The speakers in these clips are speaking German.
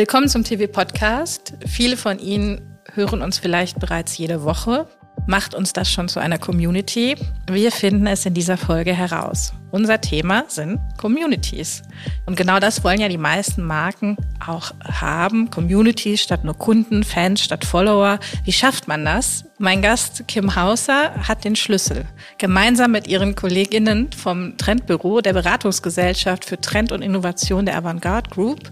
Willkommen zum TV-Podcast. Viele von Ihnen hören uns vielleicht bereits jede Woche. Macht uns das schon zu einer Community? Wir finden es in dieser Folge heraus. Unser Thema sind Communities. Und genau das wollen ja die meisten Marken auch haben. Communities statt nur Kunden, Fans statt Follower. Wie schafft man das? Mein Gast Kim Hauser hat den Schlüssel. Gemeinsam mit ihren Kolleginnen vom Trendbüro der Beratungsgesellschaft für Trend und Innovation der Avantgarde Group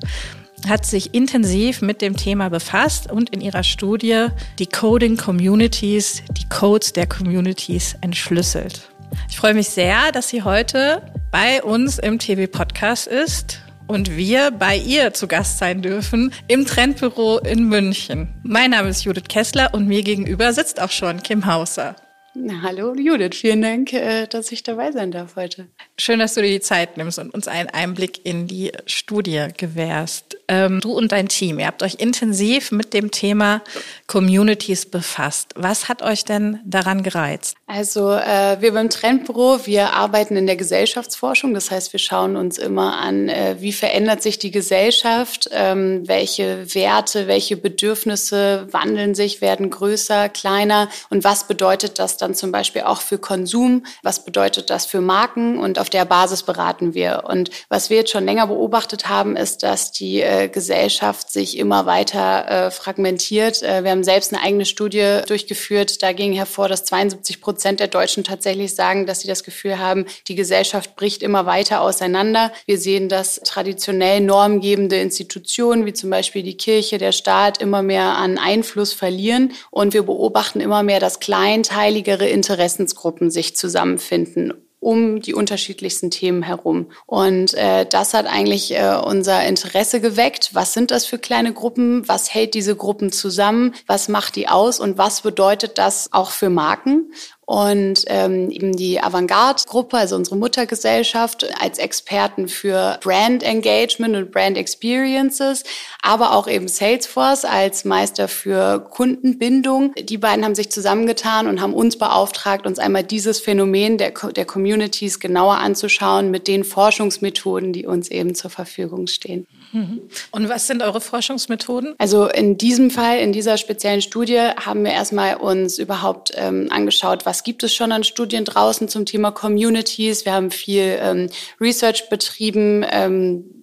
hat sich intensiv mit dem Thema befasst und in ihrer Studie die Coding Communities, die Codes der Communities entschlüsselt. Ich freue mich sehr, dass sie heute bei uns im TV-Podcast ist und wir bei ihr zu Gast sein dürfen im Trendbüro in München. Mein Name ist Judith Kessler und mir gegenüber sitzt auch schon Kim Hauser. Na, hallo Judith, vielen Dank, äh, dass ich dabei sein darf heute. Schön, dass du dir die Zeit nimmst und uns einen Einblick in die Studie gewährst. Ähm, du und dein Team, ihr habt euch intensiv mit dem Thema Communities befasst. Was hat euch denn daran gereizt? Also äh, wir beim Trendbüro, wir arbeiten in der Gesellschaftsforschung. Das heißt, wir schauen uns immer an, äh, wie verändert sich die Gesellschaft, ähm, welche Werte, welche Bedürfnisse wandeln sich, werden größer, kleiner und was bedeutet das dann zum Beispiel auch für Konsum, was bedeutet das für Marken und auf der Basis beraten wir. Und was wir jetzt schon länger beobachtet haben, ist, dass die äh, Gesellschaft sich immer weiter äh, fragmentiert. Äh, wir haben selbst eine eigene Studie durchgeführt. Da ging hervor, dass 72 Prozent der Deutschen tatsächlich sagen, dass sie das Gefühl haben, die Gesellschaft bricht immer weiter auseinander. Wir sehen, dass traditionell normgebende Institutionen wie zum Beispiel die Kirche, der Staat immer mehr an Einfluss verlieren. Und wir beobachten immer mehr, dass kleinteiligere Interessensgruppen sich zusammenfinden um die unterschiedlichsten Themen herum. Und äh, das hat eigentlich äh, unser Interesse geweckt. Was sind das für kleine Gruppen? Was hält diese Gruppen zusammen? Was macht die aus? Und was bedeutet das auch für Marken? Und ähm, eben die Avantgarde-Gruppe, also unsere Muttergesellschaft, als Experten für Brand Engagement und Brand Experiences, aber auch eben Salesforce als Meister für Kundenbindung. Die beiden haben sich zusammengetan und haben uns beauftragt, uns einmal dieses Phänomen der, der Communities genauer anzuschauen mit den Forschungsmethoden, die uns eben zur Verfügung stehen. Mhm. Und was sind eure Forschungsmethoden? Also in diesem Fall, in dieser speziellen Studie, haben wir erstmal uns überhaupt ähm, angeschaut, was gibt es schon an Studien draußen zum Thema Communities. Wir haben viel ähm, Research betrieben. Ähm,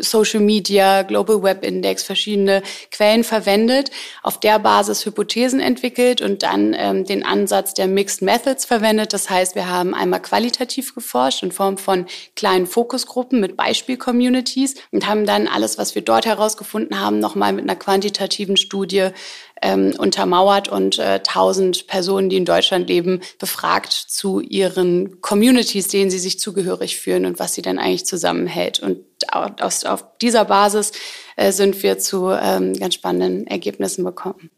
Social Media, Global Web Index, verschiedene Quellen verwendet, auf der Basis Hypothesen entwickelt und dann ähm, den Ansatz der Mixed Methods verwendet. Das heißt, wir haben einmal qualitativ geforscht in Form von kleinen Fokusgruppen mit Beispiel-Communities und haben dann alles, was wir dort herausgefunden haben, nochmal mit einer quantitativen Studie ähm, untermauert und äh, 1000 Personen, die in Deutschland leben, befragt zu ihren Communities, denen sie sich zugehörig fühlen und was sie dann eigentlich zusammenhält. Und aus, auf dieser Basis äh, sind wir zu ähm, ganz spannenden Ergebnissen gekommen.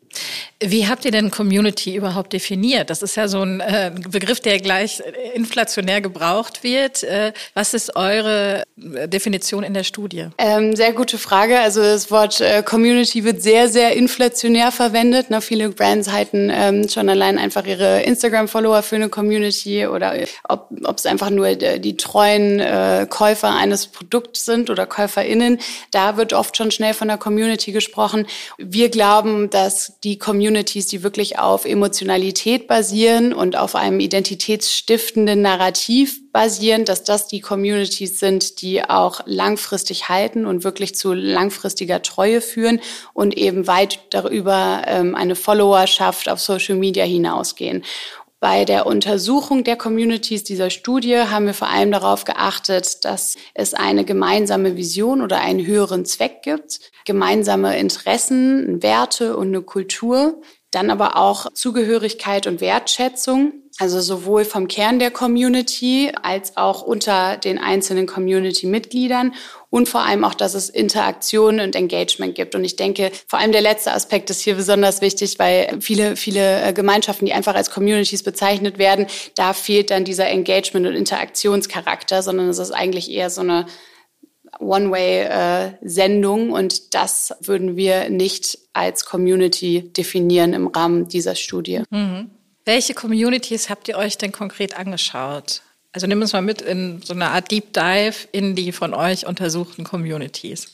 Wie habt ihr denn Community überhaupt definiert? Das ist ja so ein äh, Begriff, der gleich inflationär gebraucht wird. Äh, was ist eure äh, Definition in der Studie? Ähm, sehr gute Frage. Also das Wort äh, Community wird sehr, sehr inflationär verwendet. Ne? Viele Brands halten ähm, schon allein einfach ihre Instagram-Follower für eine Community oder ob es einfach nur die, die treuen äh, Käufer eines Produkts sind oder KäuferInnen. Da wird oft schon schnell von der Community gesprochen. Wir glauben, dass die Communities, die wirklich auf Emotionalität basieren und auf einem identitätsstiftenden Narrativ basieren, dass das die Communities sind, die auch langfristig halten und wirklich zu langfristiger Treue führen und eben weit darüber ähm, eine Followerschaft auf Social Media hinausgehen. Bei der Untersuchung der Communities dieser Studie haben wir vor allem darauf geachtet, dass es eine gemeinsame Vision oder einen höheren Zweck gibt, gemeinsame Interessen, Werte und eine Kultur, dann aber auch Zugehörigkeit und Wertschätzung also sowohl vom Kern der Community als auch unter den einzelnen Community-Mitgliedern und vor allem auch, dass es Interaktion und Engagement gibt. Und ich denke, vor allem der letzte Aspekt ist hier besonders wichtig, weil viele, viele äh, Gemeinschaften, die einfach als Communities bezeichnet werden, da fehlt dann dieser Engagement- und Interaktionscharakter, sondern es ist eigentlich eher so eine One-Way-Sendung und das würden wir nicht als Community definieren im Rahmen dieser Studie. Mhm. Welche Communities habt ihr euch denn konkret angeschaut? Also nimm uns mal mit in so eine Art Deep Dive in die von euch untersuchten Communities.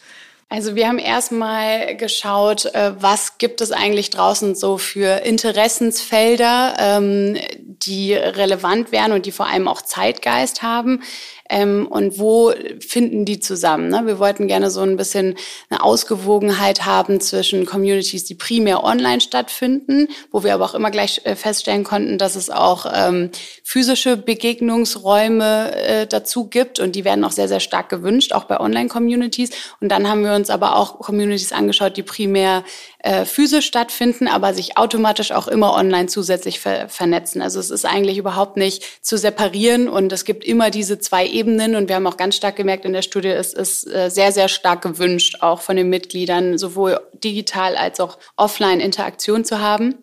Also wir haben erstmal geschaut, äh, was gibt es eigentlich draußen so für Interessensfelder, ähm, die relevant wären und die vor allem auch Zeitgeist haben ähm, und wo finden die zusammen. Ne? Wir wollten gerne so ein bisschen eine Ausgewogenheit haben zwischen Communities, die primär online stattfinden, wo wir aber auch immer gleich äh, feststellen konnten, dass es auch ähm, physische Begegnungsräume äh, dazu gibt und die werden auch sehr, sehr stark gewünscht, auch bei Online-Communities. Und dann haben wir uns aber auch Communities angeschaut, die primär äh, physisch stattfinden, aber sich automatisch auch immer online zusätzlich ver vernetzen. Also es ist eigentlich überhaupt nicht zu separieren und es gibt immer diese zwei Ebenen und wir haben auch ganz stark gemerkt in der Studie, es ist äh, sehr, sehr stark gewünscht, auch von den Mitgliedern, sowohl digital als auch offline Interaktion zu haben.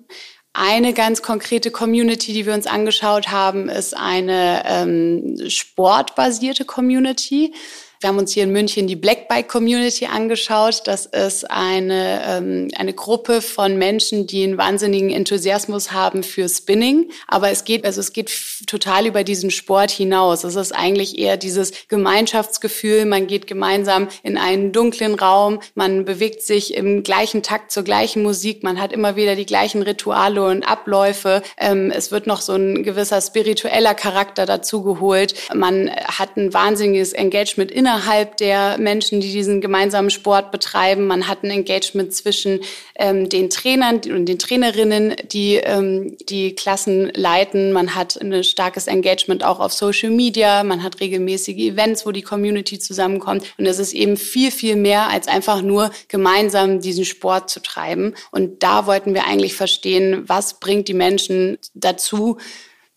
Eine ganz konkrete Community, die wir uns angeschaut haben, ist eine ähm, sportbasierte Community. Wir haben uns hier in München die Black Bike Community angeschaut. Das ist eine, ähm, eine Gruppe von Menschen, die einen wahnsinnigen Enthusiasmus haben für Spinning. Aber es geht, also es geht total über diesen Sport hinaus. Es ist eigentlich eher dieses Gemeinschaftsgefühl. Man geht gemeinsam in einen dunklen Raum. Man bewegt sich im gleichen Takt zur gleichen Musik. Man hat immer wieder die gleichen Rituale und Abläufe. Ähm, es wird noch so ein gewisser spiritueller Charakter dazugeholt. Man hat ein wahnsinniges Engagement in innerhalb der Menschen, die diesen gemeinsamen Sport betreiben. Man hat ein Engagement zwischen ähm, den Trainern und den Trainerinnen, die ähm, die Klassen leiten. Man hat ein starkes Engagement auch auf Social Media. Man hat regelmäßige Events, wo die Community zusammenkommt. Und es ist eben viel, viel mehr als einfach nur gemeinsam diesen Sport zu treiben. Und da wollten wir eigentlich verstehen, was bringt die Menschen dazu,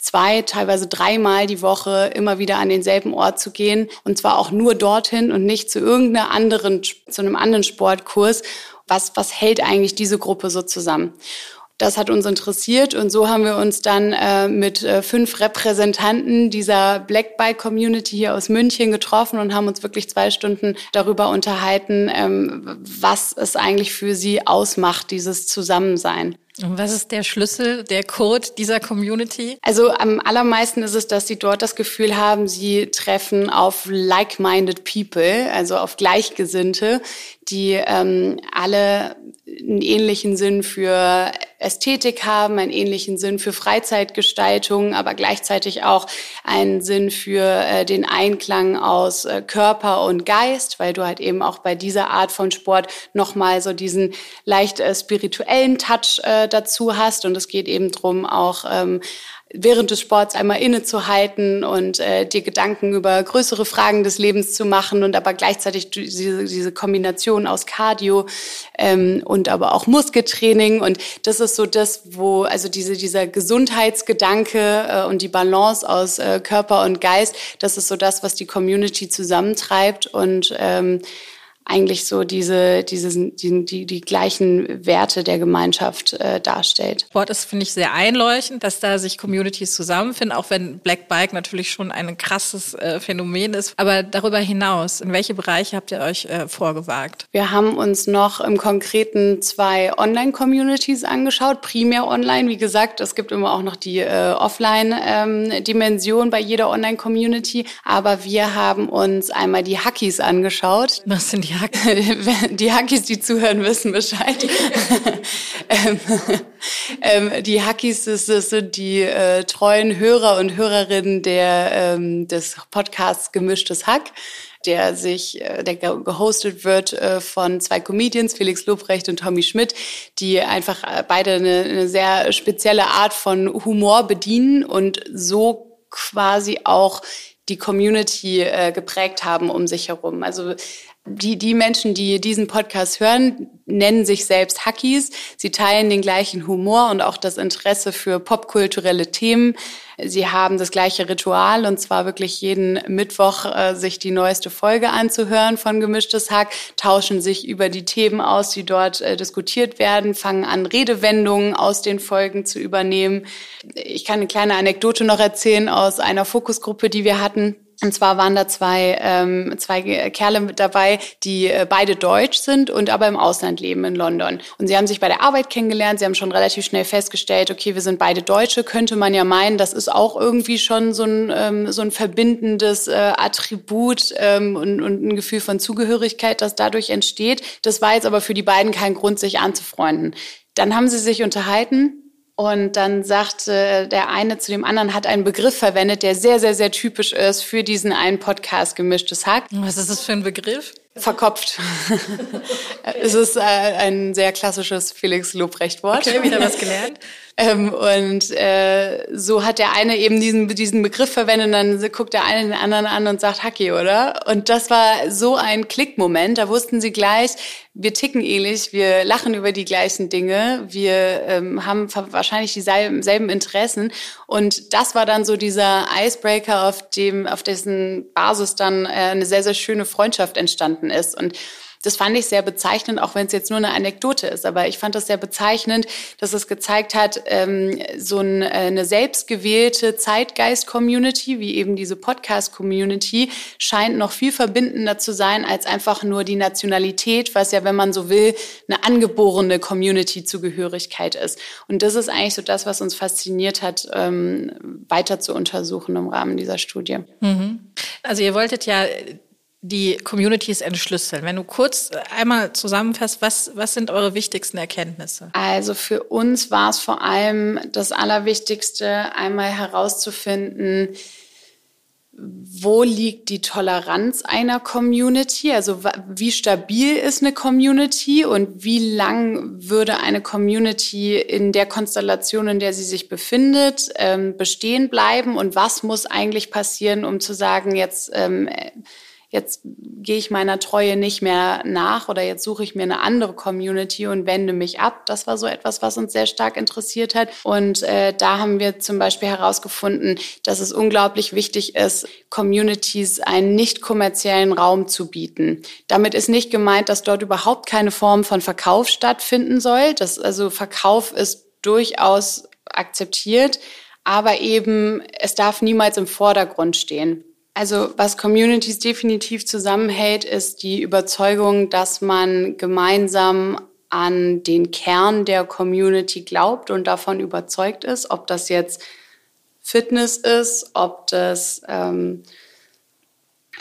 zwei, teilweise dreimal die Woche immer wieder an denselben Ort zu gehen und zwar auch nur dorthin und nicht zu irgendeiner anderen, zu einem anderen Sportkurs. Was, was hält eigentlich diese Gruppe so zusammen? Das hat uns interessiert und so haben wir uns dann äh, mit äh, fünf Repräsentanten dieser Black Bike Community hier aus München getroffen und haben uns wirklich zwei Stunden darüber unterhalten, ähm, was es eigentlich für sie ausmacht, dieses Zusammensein. Und was ist der Schlüssel, der Code dieser Community? Also am allermeisten ist es, dass sie dort das Gefühl haben, sie treffen auf like-minded people, also auf Gleichgesinnte, die ähm, alle einen ähnlichen Sinn für Ästhetik haben, einen ähnlichen Sinn für Freizeitgestaltung, aber gleichzeitig auch einen Sinn für äh, den Einklang aus äh, Körper und Geist, weil du halt eben auch bei dieser Art von Sport nochmal so diesen leicht äh, spirituellen Touch äh, dazu hast. Und es geht eben drum auch ähm, während des Sports einmal innezuhalten und äh, dir Gedanken über größere Fragen des Lebens zu machen und aber gleichzeitig diese, diese Kombination aus Cardio ähm, und aber auch Muskeltraining. Und das ist so das, wo also diese dieser Gesundheitsgedanke äh, und die Balance aus äh, Körper und Geist, das ist so das, was die Community zusammentreibt. Und ähm, eigentlich so diese, diese die, die, die gleichen Werte der Gemeinschaft äh, darstellt. Sport ist, finde ich, sehr einleuchtend, dass da sich Communities zusammenfinden, auch wenn Black Bike natürlich schon ein krasses äh, Phänomen ist. Aber darüber hinaus, in welche Bereiche habt ihr euch äh, vorgewagt? Wir haben uns noch im Konkreten zwei Online-Communities angeschaut, primär online. Wie gesagt, es gibt immer auch noch die äh, Offline-Dimension ähm, bei jeder Online-Community. Aber wir haben uns einmal die Hackies angeschaut. Was sind die Hack die Hackis, die zuhören, wissen Bescheid. ähm, ähm, die Hackis, das, das sind die äh, treuen Hörer und Hörerinnen der, ähm, des Podcasts Gemischtes Hack der sich, äh, der gehostet wird äh, von zwei Comedians, Felix Lobrecht und Tommy Schmidt, die einfach äh, beide eine, eine sehr spezielle Art von Humor bedienen und so quasi auch die Community geprägt haben um sich herum. Also die, die Menschen, die diesen Podcast hören, nennen sich selbst Hackies. Sie teilen den gleichen Humor und auch das Interesse für popkulturelle Themen. Sie haben das gleiche Ritual und zwar wirklich jeden Mittwoch äh, sich die neueste Folge anzuhören von Gemischtes Hack, tauschen sich über die Themen aus, die dort äh, diskutiert werden, fangen an, Redewendungen aus den Folgen zu übernehmen. Ich kann eine kleine Anekdote noch erzählen aus einer Fokusgruppe, die wir hatten Und zwar waren da zwei, ähm, zwei Kerle mit dabei, die äh, beide deutsch sind und aber im Ausland leben in London. Und sie haben sich bei der Arbeit kennengelernt. Sie haben schon relativ schnell festgestellt, okay, wir sind beide Deutsche. Könnte man ja meinen, das ist auch irgendwie schon so ein, ähm, so ein verbindendes äh, Attribut ähm, und, und ein Gefühl von Zugehörigkeit, das dadurch entsteht. Das war jetzt aber für die beiden kein Grund, sich anzufreunden. Dann haben sie sich unterhalten und dann sagte der eine zu dem anderen, hat einen Begriff verwendet, der sehr, sehr, sehr typisch ist für diesen einen Podcast Gemischtes Hack. Was ist das für ein Begriff? Verkopft. es ist äh, ein sehr klassisches Felix Lobrecht-Wort. Okay, wieder was gelernt. Ähm, und äh, so hat der eine eben diesen, diesen Begriff verwendet und dann guckt der eine den anderen an und sagt Hacki, oder? Und das war so ein Klickmoment. Da wussten sie gleich, wir ticken ähnlich, wir lachen über die gleichen Dinge, wir ähm, haben wahrscheinlich dieselben Interessen. Und das war dann so dieser Icebreaker, auf dem, auf dessen Basis dann äh, eine sehr, sehr schöne Freundschaft entstanden ist. Und das fand ich sehr bezeichnend, auch wenn es jetzt nur eine Anekdote ist. Aber ich fand das sehr bezeichnend, dass es gezeigt hat, ähm, so ein, äh, eine selbstgewählte Zeitgeist-Community, wie eben diese Podcast-Community, scheint noch viel verbindender zu sein als einfach nur die Nationalität, was ja, wenn man so will, eine angeborene Community-Zugehörigkeit ist. Und das ist eigentlich so das, was uns fasziniert hat, ähm, weiter zu untersuchen im Rahmen dieser Studie. Mhm. Also ihr wolltet ja die Communities entschlüsseln. Wenn du kurz einmal zusammenfasst, was, was sind eure wichtigsten Erkenntnisse? Also für uns war es vor allem das Allerwichtigste, einmal herauszufinden, wo liegt die Toleranz einer Community? Also wie stabil ist eine Community und wie lang würde eine Community in der Konstellation, in der sie sich befindet, ähm, bestehen bleiben? Und was muss eigentlich passieren, um zu sagen, jetzt ähm, jetzt gehe ich meiner Treue nicht mehr nach oder jetzt suche ich mir eine andere Community und wende mich ab. Das war so etwas, was uns sehr stark interessiert hat. Und äh, da haben wir zum Beispiel herausgefunden, dass es unglaublich wichtig ist, Communities einen nicht kommerziellen Raum zu bieten. Damit ist nicht gemeint, dass dort überhaupt keine Form von Verkauf stattfinden soll. Das, also Verkauf ist durchaus akzeptiert, aber eben es darf niemals im Vordergrund stehen. Also was Communities definitiv zusammenhält, ist die Überzeugung, dass man gemeinsam an den Kern der Community glaubt und davon überzeugt ist, ob das jetzt Fitness ist, ob das ähm,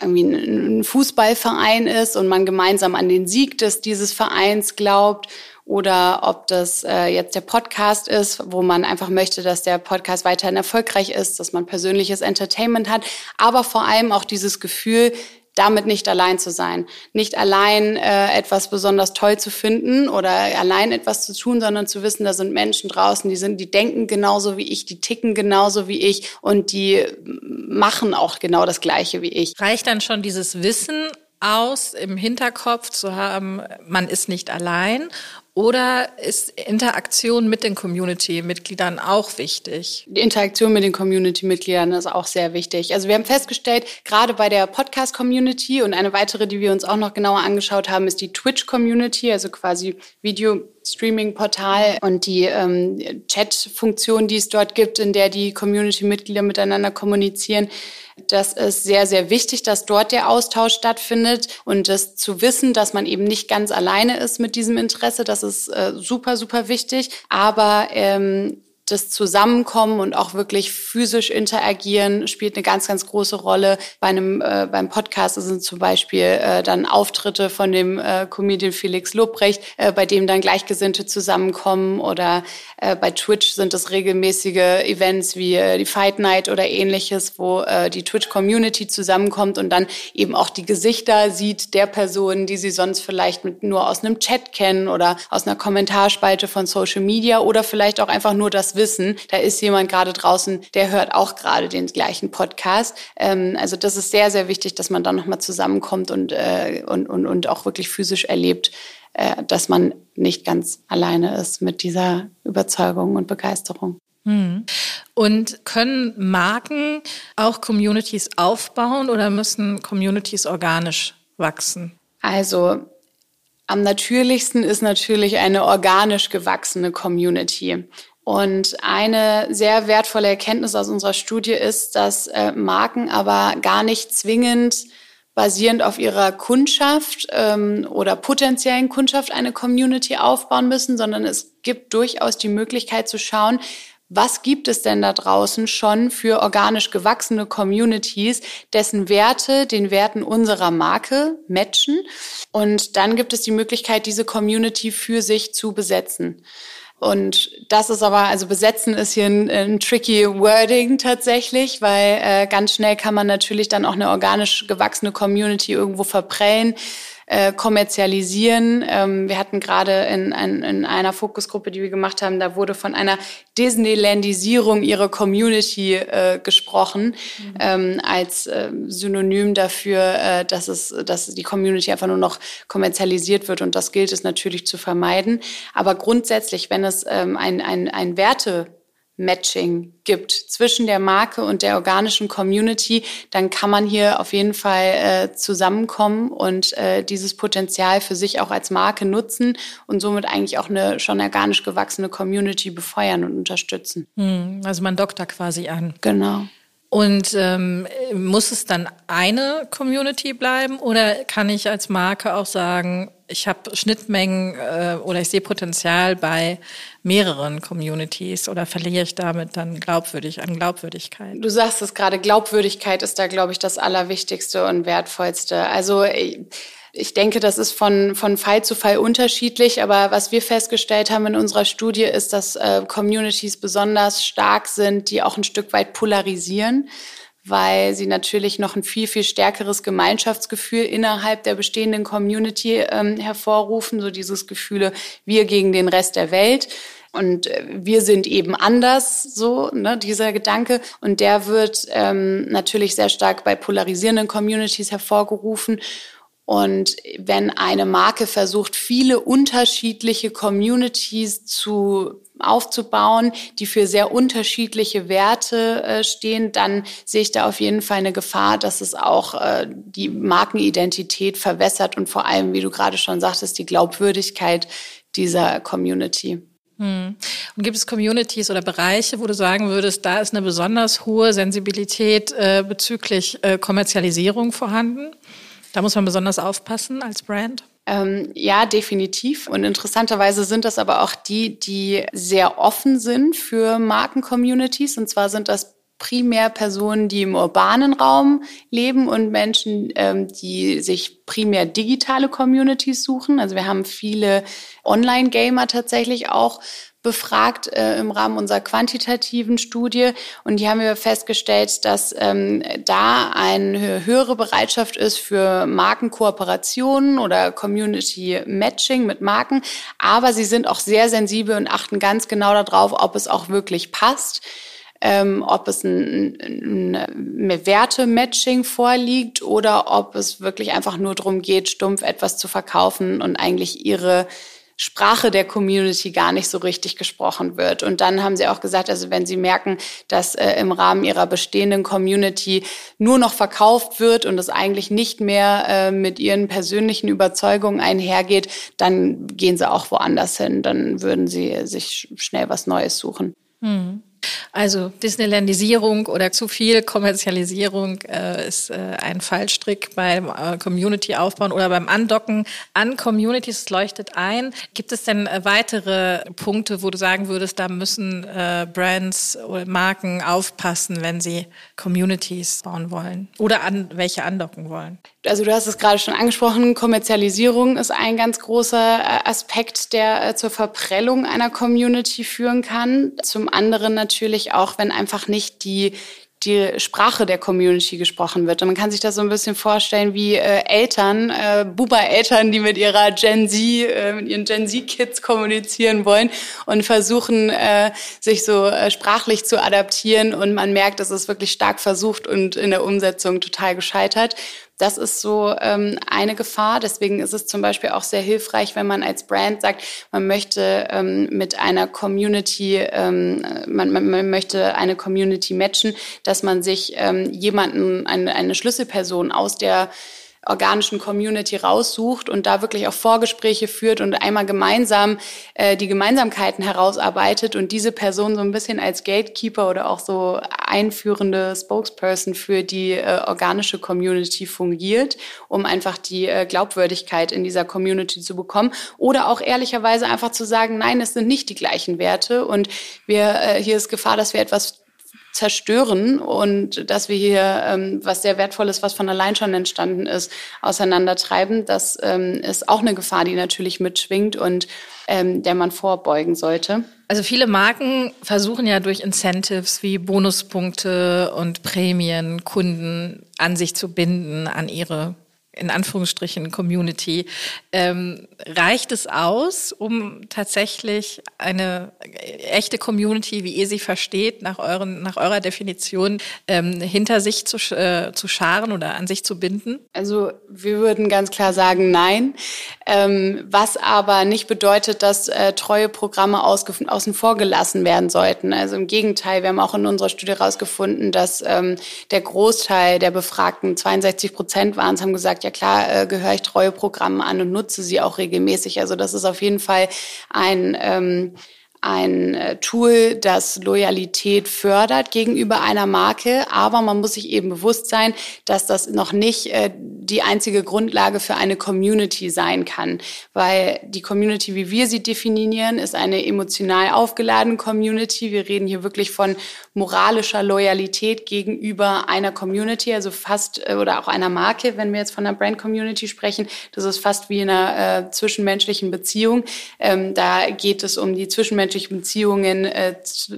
irgendwie ein Fußballverein ist und man gemeinsam an den Sieg des dieses Vereins glaubt oder ob das äh, jetzt der Podcast ist, wo man einfach möchte, dass der Podcast weiterhin erfolgreich ist, dass man persönliches Entertainment hat, aber vor allem auch dieses Gefühl, damit nicht allein zu sein, nicht allein äh, etwas besonders toll zu finden oder allein etwas zu tun, sondern zu wissen, da sind Menschen draußen, die sind, die denken genauso wie ich, die ticken genauso wie ich und die machen auch genau das Gleiche wie ich. Reicht dann schon dieses Wissen aus, im Hinterkopf zu haben, man ist nicht allein? Oder ist Interaktion mit den Community-Mitgliedern auch wichtig? Die Interaktion mit den Community-Mitgliedern ist auch sehr wichtig. Also wir haben festgestellt, gerade bei der Podcast-Community und eine weitere, die wir uns auch noch genauer angeschaut haben, ist die Twitch-Community, also quasi Video-Streaming-Portal und die ähm, Chat-Funktion, die es dort gibt, in der die Community-Mitglieder miteinander kommunizieren das ist sehr, sehr wichtig, dass dort der Austausch stattfindet und das zu wissen, dass man eben nicht ganz alleine ist mit diesem Interesse, das ist äh, super, super wichtig. Aber ähm, das Zusammenkommen und auch wirklich physisch interagieren spielt eine ganz, ganz große Rolle. Bei einem äh, beim Podcast sind zum Beispiel äh, dann Auftritte von dem äh, Comedian Felix Lobrecht, äh, bei dem dann Gleichgesinnte zusammenkommen oder äh, bei Twitch sind es regelmäßige Events wie äh, die Fight Night oder ähnliches, wo äh, die Twitch Community zusammenkommt und dann eben auch die Gesichter sieht der Personen, die sie sonst vielleicht mit nur aus einem Chat kennen oder aus einer Kommentarspalte von Social Media oder vielleicht auch einfach nur das wissen, da ist jemand gerade draußen, der hört auch gerade den gleichen Podcast. Ähm, also das ist sehr, sehr wichtig, dass man dann nochmal zusammenkommt und, äh, und, und, und auch wirklich physisch erlebt, äh, dass man nicht ganz alleine ist mit dieser Überzeugung und Begeisterung. Hm. Und können Marken auch Communities aufbauen oder müssen Communities organisch wachsen? Also am natürlichsten ist natürlich eine organisch gewachsene Community. Und eine sehr wertvolle Erkenntnis aus unserer Studie ist, dass äh, Marken aber gar nicht zwingend basierend auf ihrer Kundschaft ähm, oder potenziellen Kundschaft eine Community aufbauen müssen, sondern es gibt durchaus die Möglichkeit zu schauen, was gibt es denn da draußen schon für organisch gewachsene Communities, dessen Werte den Werten unserer Marke matchen. Und dann gibt es die Möglichkeit, diese Community für sich zu besetzen. Und das ist aber, also besetzen ist hier ein, ein tricky Wording tatsächlich, weil äh, ganz schnell kann man natürlich dann auch eine organisch gewachsene Community irgendwo verprellen äh, kommerzialisieren. Ähm, wir hatten gerade in, in, in einer Fokusgruppe, die wir gemacht haben, da wurde von einer Disneylandisierung ihrer Community äh, gesprochen, mhm. ähm, als äh, Synonym dafür, äh, dass, es, dass die Community einfach nur noch kommerzialisiert wird. Und das gilt es natürlich zu vermeiden. Aber grundsätzlich, wenn es ähm, ein, ein, ein Werte Matching gibt zwischen der Marke und der organischen Community, dann kann man hier auf jeden Fall äh, zusammenkommen und äh, dieses Potenzial für sich auch als Marke nutzen und somit eigentlich auch eine schon organisch gewachsene Community befeuern und unterstützen. Hm, also man dockt da quasi an. Genau. Und ähm, muss es dann eine Community bleiben oder kann ich als Marke auch sagen, ich habe Schnittmengen äh, oder ich sehe Potenzial bei mehreren Communities oder verliere ich damit dann glaubwürdig an Glaubwürdigkeit? Du sagst es gerade, Glaubwürdigkeit ist da, glaube ich, das Allerwichtigste und Wertvollste. Also ich denke, das ist von, von Fall zu Fall unterschiedlich, aber was wir festgestellt haben in unserer Studie ist, dass äh, Communities besonders stark sind, die auch ein Stück weit polarisieren weil sie natürlich noch ein viel, viel stärkeres Gemeinschaftsgefühl innerhalb der bestehenden Community ähm, hervorrufen, so dieses Gefühle, wir gegen den Rest der Welt. Und äh, wir sind eben anders, so, ne, dieser Gedanke. Und der wird ähm, natürlich sehr stark bei polarisierenden Communities hervorgerufen. Und wenn eine Marke versucht, viele unterschiedliche Communities zu aufzubauen, die für sehr unterschiedliche Werte äh, stehen, dann sehe ich da auf jeden Fall eine Gefahr, dass es auch äh, die Markenidentität verwässert und vor allem, wie du gerade schon sagtest, die Glaubwürdigkeit dieser Community. Hm. Und gibt es Communities oder Bereiche, wo du sagen würdest, da ist eine besonders hohe Sensibilität äh, bezüglich äh, Kommerzialisierung vorhanden? Da muss man besonders aufpassen als Brand. Ähm, ja, definitiv. Und interessanterweise sind das aber auch die, die sehr offen sind für Markencommunities. Und zwar sind das primär Personen, die im urbanen Raum leben und Menschen, ähm, die sich primär digitale Communities suchen. Also wir haben viele Online-Gamer tatsächlich auch befragt äh, im Rahmen unserer quantitativen Studie und die haben wir festgestellt, dass ähm, da eine höhere Bereitschaft ist für Markenkooperationen oder Community Matching mit Marken, aber sie sind auch sehr sensibel und achten ganz genau darauf, ob es auch wirklich passt. Ähm, ob es ein, ein, ein Werte-Matching vorliegt oder ob es wirklich einfach nur darum geht, stumpf etwas zu verkaufen und eigentlich ihre Sprache der Community gar nicht so richtig gesprochen wird. Und dann haben sie auch gesagt, also wenn sie merken, dass äh, im Rahmen ihrer bestehenden Community nur noch verkauft wird und es eigentlich nicht mehr äh, mit ihren persönlichen Überzeugungen einhergeht, dann gehen sie auch woanders hin. Dann würden sie sich schnell was Neues suchen. Hm. Also Disneylandisierung oder zu viel Kommerzialisierung äh, ist äh, ein Fallstrick beim äh, Community aufbauen oder beim Andocken an Communities. Es leuchtet ein. Gibt es denn äh, weitere Punkte, wo du sagen würdest, da müssen äh, Brands oder Marken aufpassen, wenn sie Communities bauen wollen oder an welche andocken wollen? Also du hast es gerade schon angesprochen, Kommerzialisierung ist ein ganz großer äh, Aspekt, der zur Verprellung einer Community führen kann. Zum anderen natürlich auch, wenn einfach nicht die die Sprache der Community gesprochen wird. Und man kann sich das so ein bisschen vorstellen wie äh, Eltern, äh, Buba-Eltern, die mit ihrer Gen Z, äh, mit ihren Gen Z-Kids kommunizieren wollen und versuchen, äh, sich so äh, sprachlich zu adaptieren. Und man merkt, das ist wirklich stark versucht und in der Umsetzung total gescheitert. Das ist so ähm, eine Gefahr. Deswegen ist es zum Beispiel auch sehr hilfreich, wenn man als Brand sagt, man möchte ähm, mit einer Community, ähm, man, man, man möchte eine Community matchen, dass man sich ähm, jemanden, eine, eine Schlüsselperson aus der organischen Community raussucht und da wirklich auch Vorgespräche führt und einmal gemeinsam äh, die Gemeinsamkeiten herausarbeitet und diese Person so ein bisschen als Gatekeeper oder auch so einführende Spokesperson für die äh, organische Community fungiert, um einfach die äh, Glaubwürdigkeit in dieser Community zu bekommen oder auch ehrlicherweise einfach zu sagen, nein, es sind nicht die gleichen Werte und wir äh, hier ist Gefahr, dass wir etwas zerstören und dass wir hier ähm, was sehr Wertvolles, was von allein schon entstanden ist, auseinandertreiben. Das ähm, ist auch eine Gefahr, die natürlich mitschwingt und ähm, der man vorbeugen sollte. Also viele Marken versuchen ja durch Incentives wie Bonuspunkte und Prämien Kunden an sich zu binden, an ihre in Anführungsstrichen Community. Ähm, reicht es aus, um tatsächlich eine echte Community, wie ihr sie versteht, nach, euren, nach eurer Definition ähm, hinter sich zu, äh, zu scharen oder an sich zu binden? Also wir würden ganz klar sagen, nein. Ähm, was aber nicht bedeutet, dass äh, treue Programme außen vor gelassen werden sollten. Also im Gegenteil, wir haben auch in unserer Studie herausgefunden, dass ähm, der Großteil der Befragten, 62 Prozent waren es, haben gesagt, gesagt, ja klar, äh, gehöre ich treue Programme an und nutze sie auch regelmäßig. Also das ist auf jeden Fall ein ähm, ein äh, Tool, das Loyalität fördert gegenüber einer Marke, aber man muss sich eben bewusst sein, dass das noch nicht äh, die einzige Grundlage für eine Community sein kann, weil die Community, wie wir sie definieren, ist eine emotional aufgeladene Community. Wir reden hier wirklich von moralischer Loyalität gegenüber einer Community, also fast äh, oder auch einer Marke, wenn wir jetzt von einer Brand Community sprechen. Das ist fast wie in einer äh, zwischenmenschlichen Beziehung. Ähm, da geht es um die zwischenmenschliche zwischenmenschlichen Beziehungen äh,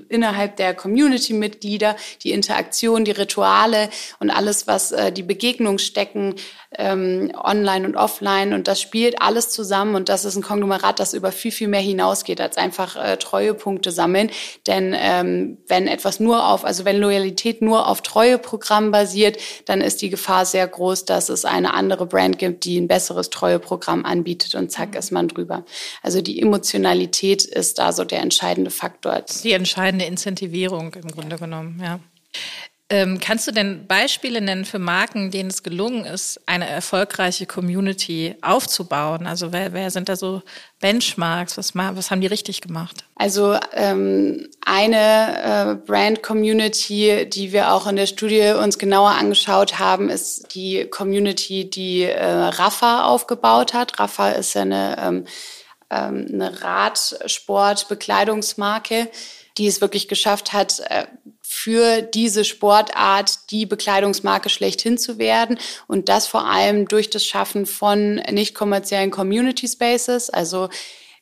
innerhalb der Community-Mitglieder, die Interaktion, die Rituale und alles, was äh, die Begegnungsstecken ähm, online und offline und das spielt alles zusammen und das ist ein Konglomerat, das über viel, viel mehr hinausgeht als einfach äh, Treuepunkte sammeln. Denn ähm, wenn etwas nur auf, also wenn Loyalität nur auf Treueprogramm basiert, dann ist die Gefahr sehr groß, dass es eine andere Brand gibt, die ein besseres Treueprogramm anbietet und zack ist man drüber. Also die Emotionalität ist da so der entscheidende Faktor. Die entscheidende Incentivierung im Grunde genommen, ja. Ähm, kannst du denn Beispiele nennen für Marken, denen es gelungen ist, eine erfolgreiche Community aufzubauen? Also wer, wer sind da so Benchmarks? Was, was haben die richtig gemacht? Also ähm, eine äh, Brand-Community, die wir auch in der Studie uns genauer angeschaut haben, ist die Community, die äh, Rafa aufgebaut hat. Rafa ist ja eine, ähm, ähm eine Radsport-Bekleidungsmarke, die es wirklich geschafft hat, äh, für diese Sportart die Bekleidungsmarke schlechthin zu werden und das vor allem durch das Schaffen von nicht kommerziellen Community Spaces, also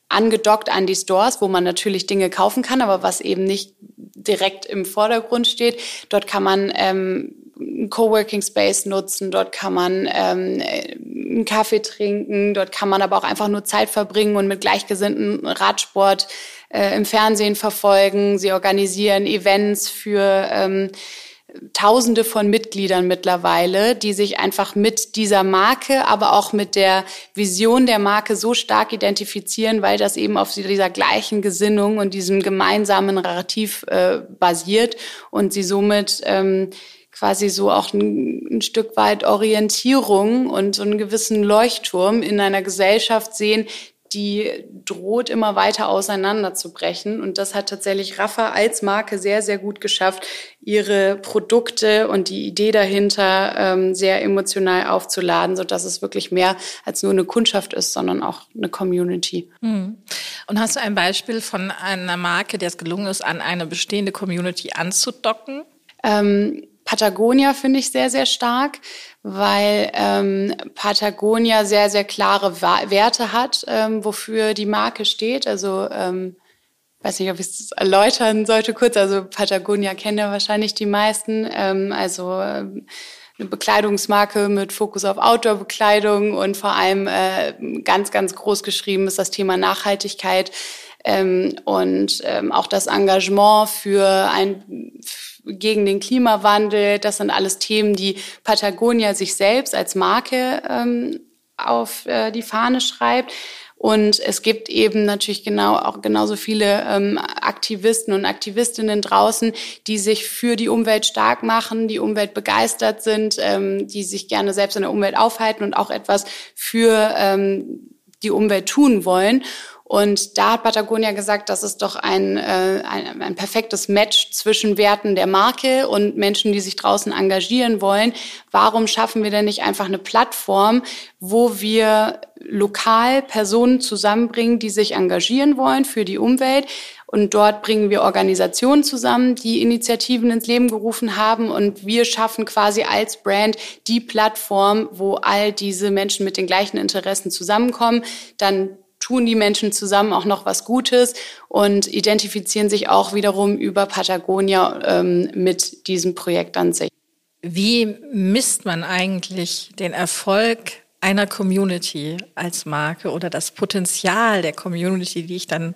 angedockt an die Stores, wo man natürlich Dinge kaufen kann, aber was eben nicht direkt im Vordergrund steht. Dort kann man ähm, einen Coworking Space nutzen, dort kann man ähm, einen Kaffee trinken, dort kann man aber auch einfach nur Zeit verbringen und mit Gleichgesinnten Radsport äh, im Fernsehen verfolgen. Sie organisieren Events für ähm, Tausende von Mitgliedern mittlerweile, die sich einfach mit dieser Marke, aber auch mit der Vision der Marke so stark identifizieren, weil das eben auf dieser gleichen Gesinnung und diesem gemeinsamen Narrativ äh, basiert und sie somit ähm, quasi so auch ein, ein Stück weit Orientierung und so einen gewissen Leuchtturm in einer Gesellschaft sehen, die droht immer weiter auseinanderzubrechen. Und das hat tatsächlich Rafa als Marke sehr, sehr gut geschafft, ihre Produkte und die Idee dahinter ähm, sehr emotional aufzuladen, so dass es wirklich mehr als nur eine Kundschaft ist, sondern auch eine Community. Mhm. Und hast du ein Beispiel von einer Marke, der es gelungen ist, an eine bestehende Community anzudocken? Ähm, Patagonia finde ich sehr, sehr stark, weil ähm, Patagonia sehr, sehr klare Werte hat, ähm, wofür die Marke steht. Also ähm, weiß nicht, ob ich es erläutern sollte kurz. Also Patagonia kennen ja wahrscheinlich die meisten. Ähm, also ähm, eine Bekleidungsmarke mit Fokus auf Outdoor-Bekleidung und vor allem äh, ganz, ganz groß geschrieben ist das Thema Nachhaltigkeit ähm, und ähm, auch das Engagement für ein gegen den Klimawandel. Das sind alles Themen, die Patagonia sich selbst als Marke ähm, auf äh, die Fahne schreibt. Und es gibt eben natürlich genau auch genauso viele ähm, Aktivisten und Aktivistinnen draußen, die sich für die Umwelt stark machen, die Umwelt begeistert sind, ähm, die sich gerne selbst in der Umwelt aufhalten und auch etwas für ähm, die Umwelt tun wollen. Und da hat Patagonia gesagt, das ist doch ein, äh, ein, ein perfektes Match zwischen Werten der Marke und Menschen, die sich draußen engagieren wollen. Warum schaffen wir denn nicht einfach eine Plattform, wo wir lokal Personen zusammenbringen, die sich engagieren wollen für die Umwelt? Und dort bringen wir Organisationen zusammen, die Initiativen ins Leben gerufen haben. Und wir schaffen quasi als Brand die Plattform, wo all diese Menschen mit den gleichen Interessen zusammenkommen. Dann tun die Menschen zusammen auch noch was Gutes und identifizieren sich auch wiederum über Patagonia ähm, mit diesem Projekt an sich. Wie misst man eigentlich den Erfolg einer Community als Marke oder das Potenzial der Community, die ich dann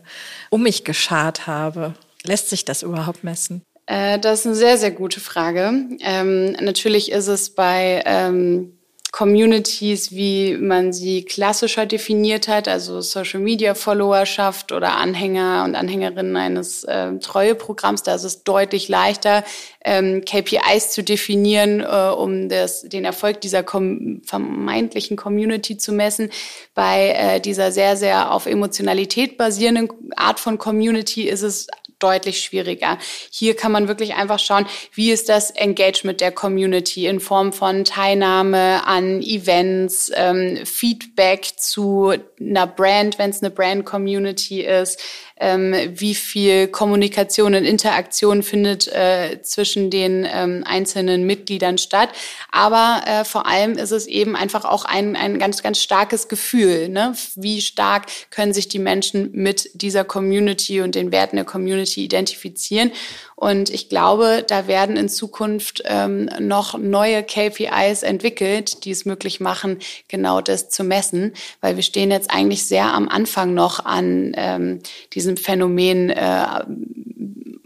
um mich geschart habe? Lässt sich das überhaupt messen? Äh, das ist eine sehr, sehr gute Frage. Ähm, natürlich ist es bei ähm, Communities, wie man sie klassischer definiert hat, also Social Media Followerschaft oder Anhänger und Anhängerinnen eines äh, Treueprogramms. Da ist es deutlich leichter, ähm, KPIs zu definieren, äh, um das, den Erfolg dieser kom vermeintlichen Community zu messen. Bei äh, dieser sehr, sehr auf Emotionalität basierenden Art von Community ist es deutlich schwieriger. Hier kann man wirklich einfach schauen, wie ist das Engagement der Community in Form von Teilnahme an Events, ähm, Feedback zu einer Brand, wenn es eine Brand-Community ist, ähm, wie viel Kommunikation und Interaktion findet äh, zwischen den ähm, einzelnen Mitgliedern statt. Aber äh, vor allem ist es eben einfach auch ein, ein ganz, ganz starkes Gefühl. Ne? Wie stark können sich die Menschen mit dieser Community und den Werten der Community identifizieren? Und ich glaube, da werden in Zukunft ähm, noch neue KPIs entwickelt, die es möglich machen, genau das zu messen, weil wir stehen jetzt eigentlich sehr am Anfang noch an ähm, diesem Phänomen äh,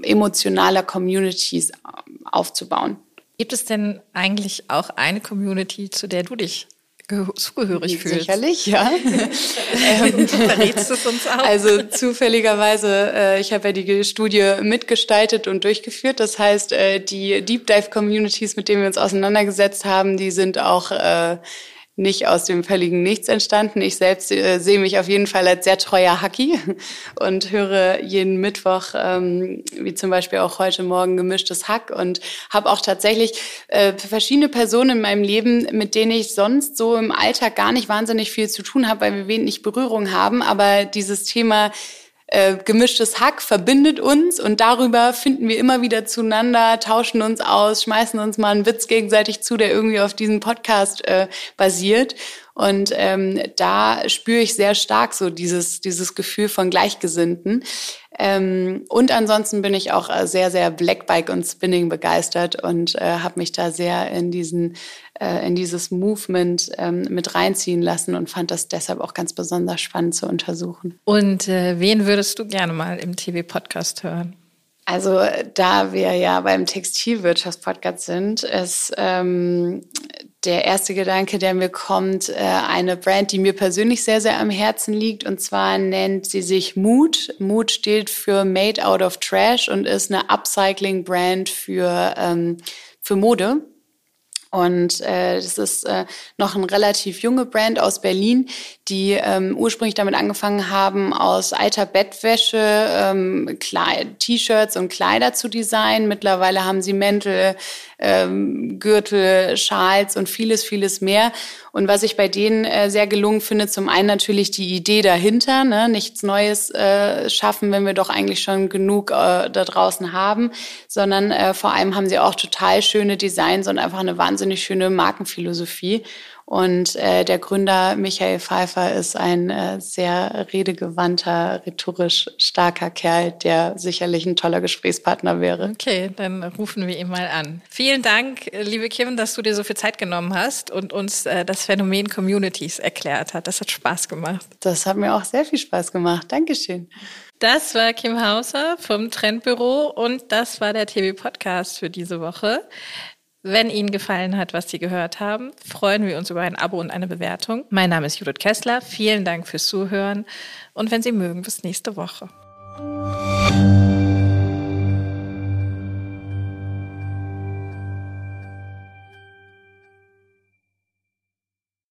emotionaler Communities aufzubauen. Gibt es denn eigentlich auch eine Community, zu der du dich zugehörig fühlst. Sicherlich, ja. ähm, Verrätst es uns auch? Also zufälligerweise, äh, ich habe ja die Studie mitgestaltet und durchgeführt. Das heißt, äh, die Deep Dive Communities, mit denen wir uns auseinandergesetzt haben, die sind auch äh, nicht aus dem völligen Nichts entstanden. Ich selbst äh, sehe mich auf jeden Fall als sehr treuer Hacki und höre jeden Mittwoch, ähm, wie zum Beispiel auch heute Morgen, gemischtes Hack und habe auch tatsächlich äh, verschiedene Personen in meinem Leben, mit denen ich sonst so im Alltag gar nicht wahnsinnig viel zu tun habe, weil wir wenig Berührung haben. Aber dieses Thema äh, gemischtes Hack verbindet uns und darüber finden wir immer wieder zueinander, tauschen uns aus, schmeißen uns mal einen Witz gegenseitig zu, der irgendwie auf diesem Podcast äh, basiert. Und ähm, da spüre ich sehr stark so dieses, dieses Gefühl von Gleichgesinnten. Ähm, und ansonsten bin ich auch äh, sehr, sehr Blackbike und Spinning begeistert und äh, habe mich da sehr in diesen äh, in dieses Movement ähm, mit reinziehen lassen und fand das deshalb auch ganz besonders spannend zu untersuchen. Und äh, wen würdest du gerne mal im TV-Podcast hören? Also da wir ja beim Textilwirtschaftspodcast sind, ist ähm, der erste Gedanke, der mir kommt, äh, eine Brand, die mir persönlich sehr, sehr am Herzen liegt. Und zwar nennt sie sich Mood. Mood steht für Made Out of Trash und ist eine Upcycling-Brand für, ähm, für Mode. Und äh, das ist äh, noch ein relativ junge Brand aus Berlin, die ähm, ursprünglich damit angefangen haben, aus alter Bettwäsche ähm, T-Shirts und Kleider zu designen. Mittlerweile haben sie Mäntel, ähm, Gürtel, Schals und vieles, vieles mehr. Und was ich bei denen äh, sehr gelungen finde, zum einen natürlich die Idee dahinter, ne? nichts Neues äh, schaffen, wenn wir doch eigentlich schon genug äh, da draußen haben, sondern äh, vor allem haben sie auch total schöne Designs und einfach eine wahnsinnig schöne Markenphilosophie. Und äh, der Gründer Michael Pfeiffer ist ein äh, sehr redegewandter, rhetorisch starker Kerl, der sicherlich ein toller Gesprächspartner wäre. Okay, dann rufen wir ihn mal an. Vielen Dank, liebe Kim, dass du dir so viel Zeit genommen hast und uns äh, das Phänomen Communities erklärt hat. Das hat Spaß gemacht. Das hat mir auch sehr viel Spaß gemacht. Dankeschön. Das war Kim Hauser vom Trendbüro und das war der TV-Podcast für diese Woche. Wenn Ihnen gefallen hat, was Sie gehört haben, freuen wir uns über ein Abo und eine Bewertung. Mein Name ist Judith Kessler. Vielen Dank fürs Zuhören und wenn Sie mögen, bis nächste Woche.